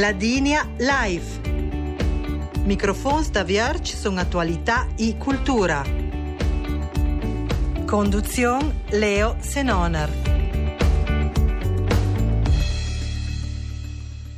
Ladinia Live. Microfons da Vierge sono attualità e cultura. Conduzione Leo Senoner.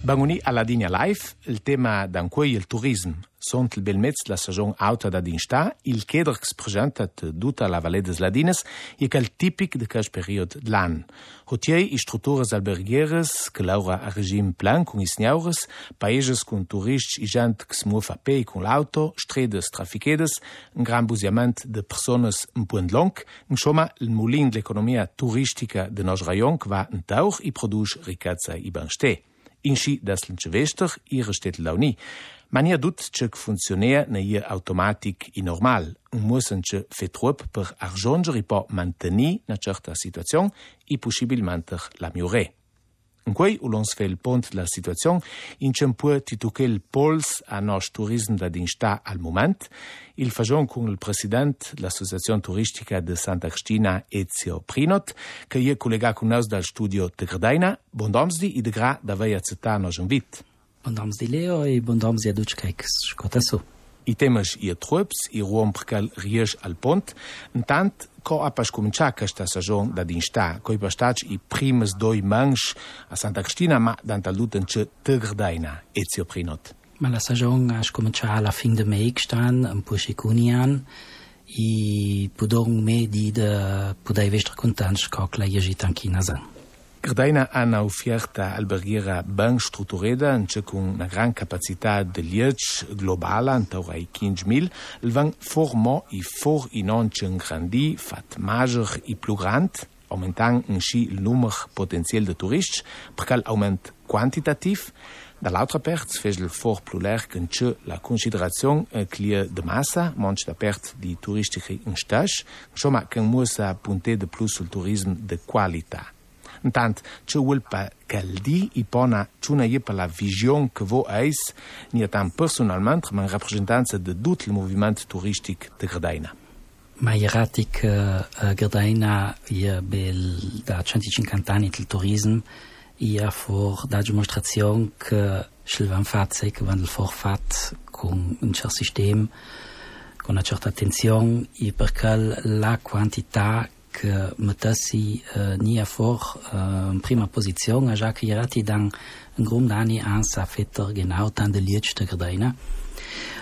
Banguni alla Digna Live, il tema d'anquei il turismo. Sunt il belmez la stagione auta da dinsta, il cheder che presenta tutta la Valle des Ladines e che è de quel periodo dell'anno. Hotiei e strutture albergheres che laura a regime plan con is niaures, paeses con turisti e gente che si muove a pei con l'auto, stredes trafichedes, un gran busiament de personas un punt long, insomma, il mulin dell'economia turistica de nos rayon che va in tauch e produce ricchezza e benstè. Inși deslinče vešter i restet launi. Mania dut ce funcționea ne e automatic i normal. Musen ce fe trop per arjonger i po manteni na certa situazion i possibilmente la miore. In quei ulons fe il pont la situazion in cem pu tituche il pols a nos turism da dinsta al moment, il fagion con il president l'Associazione Turistica de Santa Cristina Ezio Prinot, che je collega con nos dal studio de Gradaina, bondomsdi i de gra da veia zeta nos invit. Bandams de leo e bandams a duchkek kotaso. Itemas ir trups i rompkal rieš al pont, tant ko apaš cominciaca sta sajon da din sta, coi bastac i primes doi manš a Santa Cristina, ma danta luten ce tăgrdaina, ețio prinot. Ma la sajon aș comincia la fin de meic stan, în pușicunian, i pudorung medi de pudai vestra contanș coc la ieșit în chinazan. Grdaina ana ofierta alberghiera ben struttureda, înce cu una gran capacitate de lieci globală, întaura i 5.000, îl van formo i for i non ce îngrandi, fat major i plugrant, aumentant înși număr potențial de turiști, percal aument quantitativ, Dall'altra perd fes il for pluler qu'en tche la considerazion eh, clia de massa, manch da perd di turistiche in stage, insomma qu'en musa punte de plus sul turism de qualità. Intant, ce vuol pa caldi i pona ciuna je per la vision che vo eis, ni tan personalmente, ma in rappresentanza de tutto il movimento turistico de Gradaina. Ma ieratic uh, Gradaina je bel da 150 anni del turismo, ia for da dimostrazione che Silvan Fazze che vanno for fat con un certo sistema con una certa attenzione e perché la quantità che mettessi uh, nia for uh, in prima posizione già che erati dan un grum d'anni ansa fetter genau tan de lietste Gardena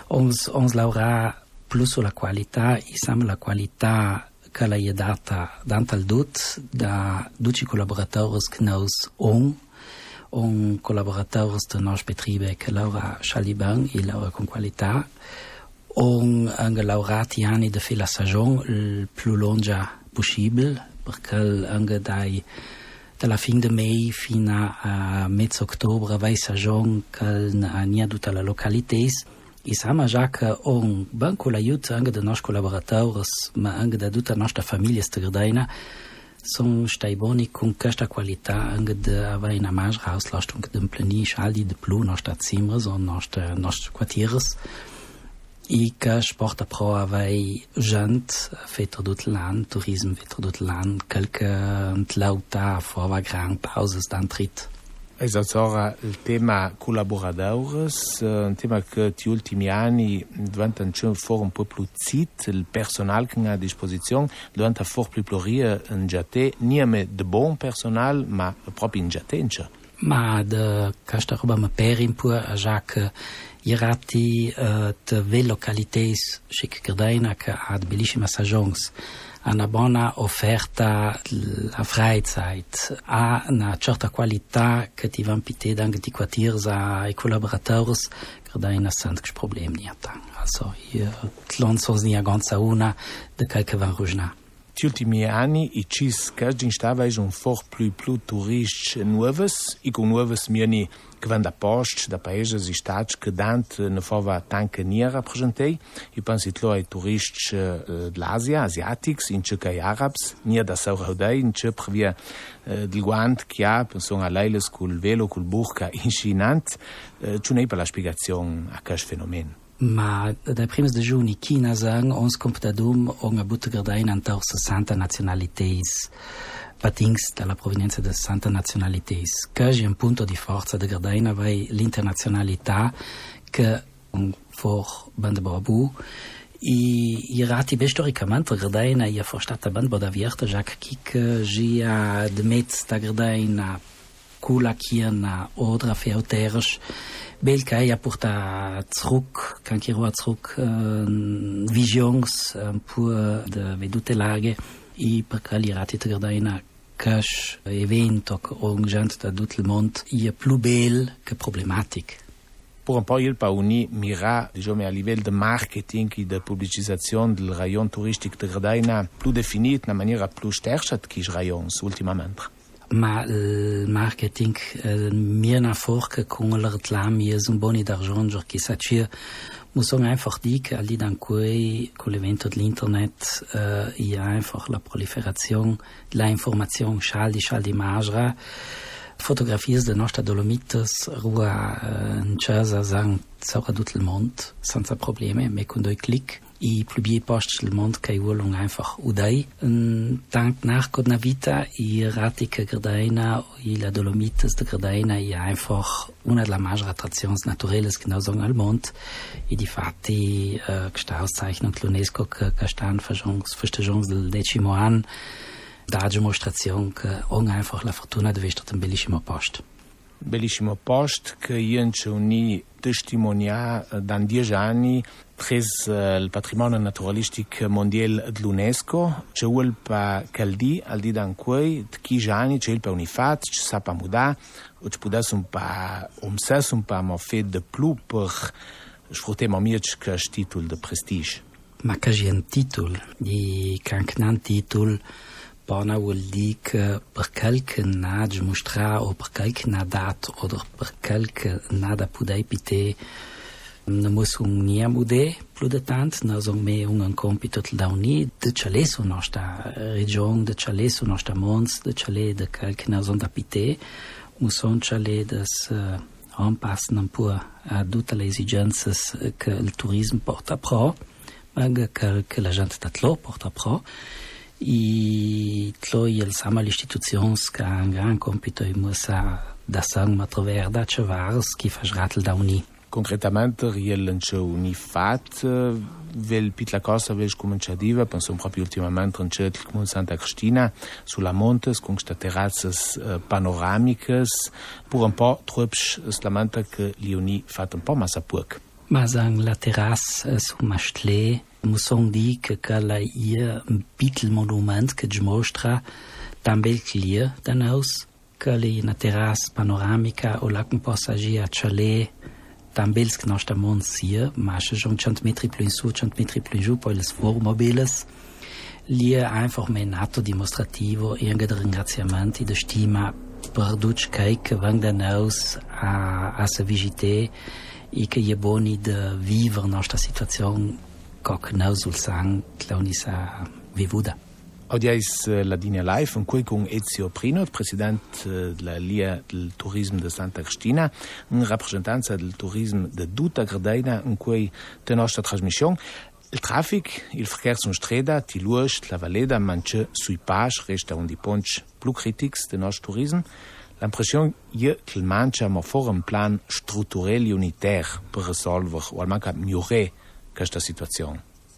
ons ons laura plus sulla qualità e sam la qualità che la je data dantal dut da duci collaboratores knaus on on collaborateurs de nos betriebe che laura Chaliban e laura con qualità. On anche laurati anni de fe la stagione il più longa posibil perché anche dai dalla fin di mei fino a mezzo ottobre vai a John che ha tutta la località. E siamo già che un banco l'aiuto anche dei nostri collaboratori ma anche da tutta la nostra famiglia stradina sono stai buoni con questa qualità anche di avere una maggiore auslastung di implenare di più nostra zimmer o nostre quartiere. nostre Ica sporta pro avei gent fetter dut land tourism fetter dut land quelque lauta fova gran pauses d'antrit. Esatto, il tema collaboradores, un tema che negli ultimi anni diventa ancora un po' più zit, il personale che ha a disposizione diventa for più plurie in giate, niente de buon personale, ma proprio in giate. Ma de, che sta roba mi per impur a già che Hier heb die het uh, velocalitéis chicdaina que hat belíssimas agens a na bona oferta a Freizeit, a na certa qualità que ti van pité dank di quartiers a e collaborators Gredaina sank Problem nie. Also hier lons ni a ganza una de quelque van Rugna. Gli ultimi anni i cis Cagin stavais un for plui plu turists nuoves e con nuoves miani que van da posts, da paeses e estados que dante ne fova tanca nia representei e pensit lo ai turists uh, de l'Asia, asiatics, in ce cai arabs, nia da sau raudei, in ce previa uh, del guant che ha, pensons a leiles cul velo, cul burca, in chinant, uh, ce nei per la spiegazione a cas fenomen. Ma da prims de juni China sagen ons kommt da dum on a butger da in antaur sa santa nationalites patings dalla provenienza da santa nationalites quasi un punto di forza de Gardaina vai l'internazionalità che un for band babu i irati bestoricamente Gardaina ia forstata band bodavierta Jacques Kik eh, gia dmet sta Gardaina cula kiana odra feuters Belka ja porta zurück, kan kiro zurück uh, visions uh, pur de vedute lage i per cali rati Gardaina cash evento che organizzato da tutto il mondo è più bello che problematico. Pour un po' il pauni mira, diciamo, a livello di marketing e di pubblicizzazione del rayon turistico di Gradaina più definito in maniera più sterca che i rayons ultimamente. Il marketing eh, mir na forca con la reclame è un boni d'argent che sa muss man einfach die, ali dan cui con l'evento dell'internet uh, hi ha einfach la proliferazione della informazione scialdi, scialdi magra, fotografies de nostra Dolomites, rua uh, in casa sang saura tutto il mondo, senza problemi, ma con due clic i plubier post il mondo che volung einfach udai. Dank nach Godna Vita i ratica Gardaina i la Dolomites de Gardaina i einfach una della maggiori attrazioni naturelles genau so al mondo i di fatti uh, questa Auszeichnung l'UNESCO che, che sta in Verstagions del decimo anno da Demonstrazion che on einfach la fortuna de vestat un bellissimo post. Bellissimo post che io uni testimonia da dieci anni pres il patrimonio naturalistico mondiale dell'UNESCO, c'è il pa caldi al di dan quei, chi giani c'è il pa unifat, c'è sa pa mudà, o c'è pudas un pa umsas un pa mo fet de plu per sfruttemo mirc che titul de prestige. Ma che un titul, di cancnan titul, titul Barna wo lik per kelke na je mostra o per kelke na dat oder per kelke na da pudei pité ne mosung nia mudé plu de tant na zo me un an compitot da uni de chale so nosta region de chale so nosta mons de chale de kelke na zo da pité muson chale das anpassen un po a tutte le esigenze che il turismo porta pro ma che la gente da lo porta pro i tlo je sama un gran compito i sa da sam troverda čevarski fažratel da uni. Concretamente, el încă unifat, vel pit la cosa vel comenciativa, pensum proprio ultimamente în cercul cum Santa Cristina, sulla montes, cu niște terrazas eh, panoramicas, pur un po' trupș, slamanta că liuni fat un po' masa puc. Mazang la terras, eh, sumaștle, Musson di que cala ia un piccolo monument che dimostra também clia danaus que ali na terraça panorâmica o lá com possa agir a chalé também que nós estamos sia mas já um chant metri plus em sul chant metri plus giù poi les mobiles. Lia einfach mein atto dimostrativo e anche di ringraziamenti di stima per tutti che vengono a, a se visitare e che è buoni di vivere nostra situazione kak nausul sang Claunisa Vivuda. Odiais la linea live un cui con Ezio Prino, president della Lia del Turismo de Santa Cristina, in rappresentanza del turismo de tutta Gardena in cui de nostra trasmissione il traffic, il verkehr sun strada, ti luosch, la valeda, manche sui pas, resta un di ponch più critics de nostro turismo, l'impression je che il mancha mo for un plan strutturale unitaire per risolvere o al manca migliorare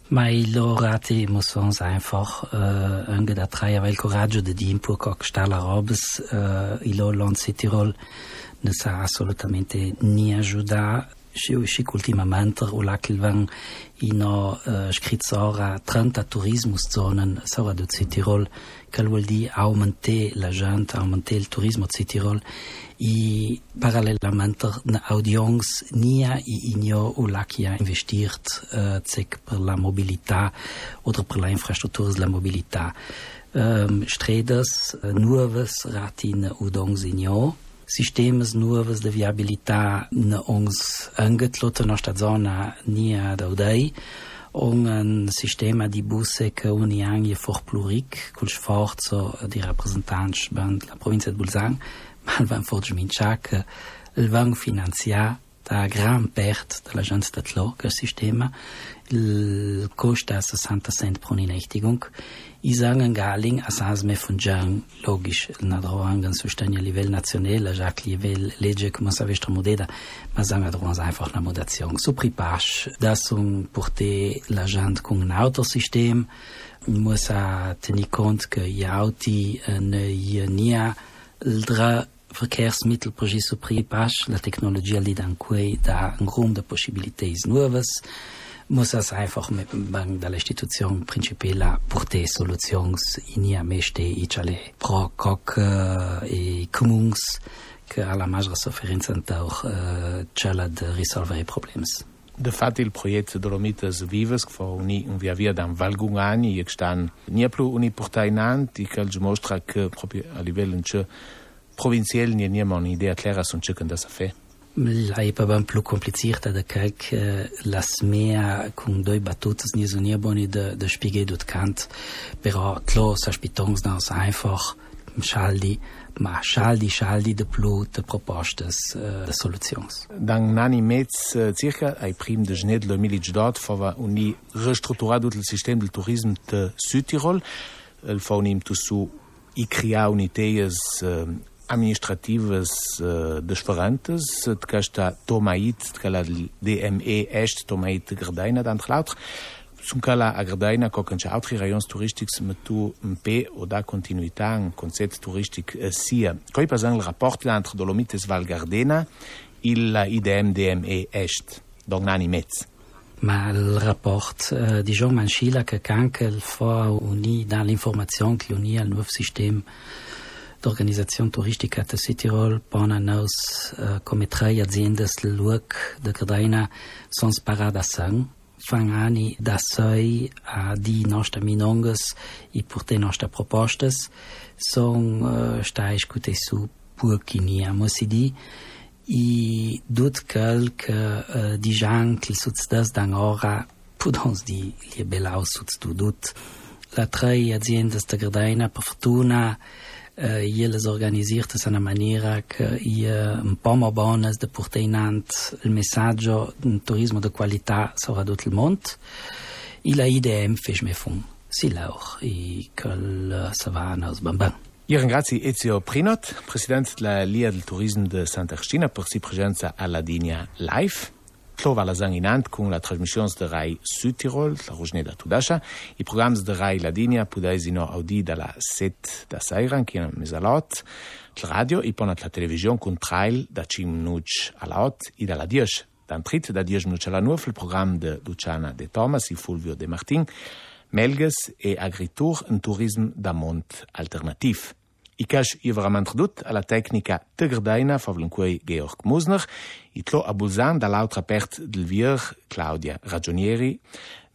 Mas Laura tem emoções einfach uh, anche da traia vai il coraggio de dimpur coc sta la robes eh, uh, il Holland Tirol ne sa assolutamente ni ajudar Xeoxic ultimament o lakelwen ina uh, scritsora 30 turismuszonen sora do Citirol, cal vuol di aumenté la gent, aumenté il turismo Citirol i parallelament audience nia i igno o lakia investiert uh, zec per la mobilità oder per la infrastruttura della mobilità. Um, Stredes, uh, nuoves ratine udongs igno, sistemes nuovas de viabilità na ons angetlota nostra zona nia daudei un sistema di busse che uni anni for pluric col sforzo di rappresentanti della provincia di Bolzano mal van forge mincha que el van financiar da gran pert de la gens de tlo que sistema il costa 60 cent per un'inächtigung Isangan galing asas me fungian logisch na droangan sustenia a livello nazionale, già a livello legge come sa vestra modeda, ma sanga droans einfach na modation. So pripasch, das un porte la gente con un autosystem, muss a tenir compte que i auti ne i nia dra Verkehrsmittel projet so pripasch, la tecnologia li dan quei da un grum de possibilités nuovas, muss es einfach mit Bank der Institution principale porter solutions inia meste i chale pro coc e comuns che alla maggior sofferenza auch uh, cella de risolvere problems. De fapt il proiect Dolomites Vives che fa uni un via via dan Valgungani e stan nie più uni portai nant e che mostra che proprio a livello provincial nie nie man idea clara sun chicken das a fe. Pa ben plus compliziert da calc las mea con doi battutas nie so nie boni de, de spiegel dut kant però tlo sa spitongs nas einfach schaldi ma schaldi schaldi de plus de propostes uh, de solutions. Dan nani mez uh, circa ai prim de genet le milic dort fava uni restructurat il sistem del turisme de Südtirol el fa unim tu su i crea uniteias uh, administrativas uh, diferentes, de que está Tomait, de que la DME este Tomait de Gardaina, de l'altre, sunt que la a Gardaina, co que altri raions turistics me tu mpe o da continuità un concept turistic uh, sia. Coi pasang il rapport entre Dolomites Val Gardena il IDM DME est, donc nani metz. Ma il rapport uh, di Jean Manchila che canca il fa uni dans l'information che uni al nuovo sistema Organisation Touristica Südtirol planen aus äh, a drei Jahrzehntes Lug der Gardaina sons Paradasang. Fang fangani da soi a di nossa minongas e por ter nossas propostas são uh, sta por su puokini a mosidi i dut kalk que eh, di jan kil suts agora, podemos dizer que é liebelaus suts du dut la trei aziendas da Gardaina por fortuna y les organizirtes en una maniera che i un po' più buona di portare avanti il messaggio di turismo di qualità su tutto il mondo. E la IDM fece mi fun, sì laur, e che se vanno a sbambare. Ieren grazie Ezio Prinot, presidente della Lia del Turismo di Santa Cristina, per si presenza alla Digna Live. Tlo war la sanguinante cun la trasmissions de Rai Südtirol, la Rojne da Tudasha, i programs de Rai Ladinia pudaisino audi da la set da Sairan, qui mesalot, la radio i ponat la television cun trail da 5 minuts a la 8 i da la 10. Dan trit da 10 minuts a la 9 il program de Luciana de Thomas i Fulvio de Martin, Melges e Agritur, un turism da mont alternativ. Ikaž je v Ramantrdut alla tecnica tegredaina favlinquei Georg Musner, itlo abulzan da l'altra pert del vier Claudia Ragionieri,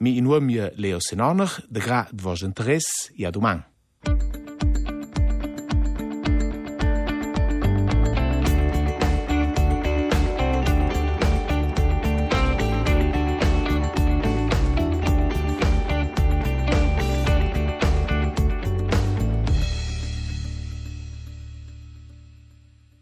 mi in uomia Leo Senoner, de gra dvos interesse e a domani.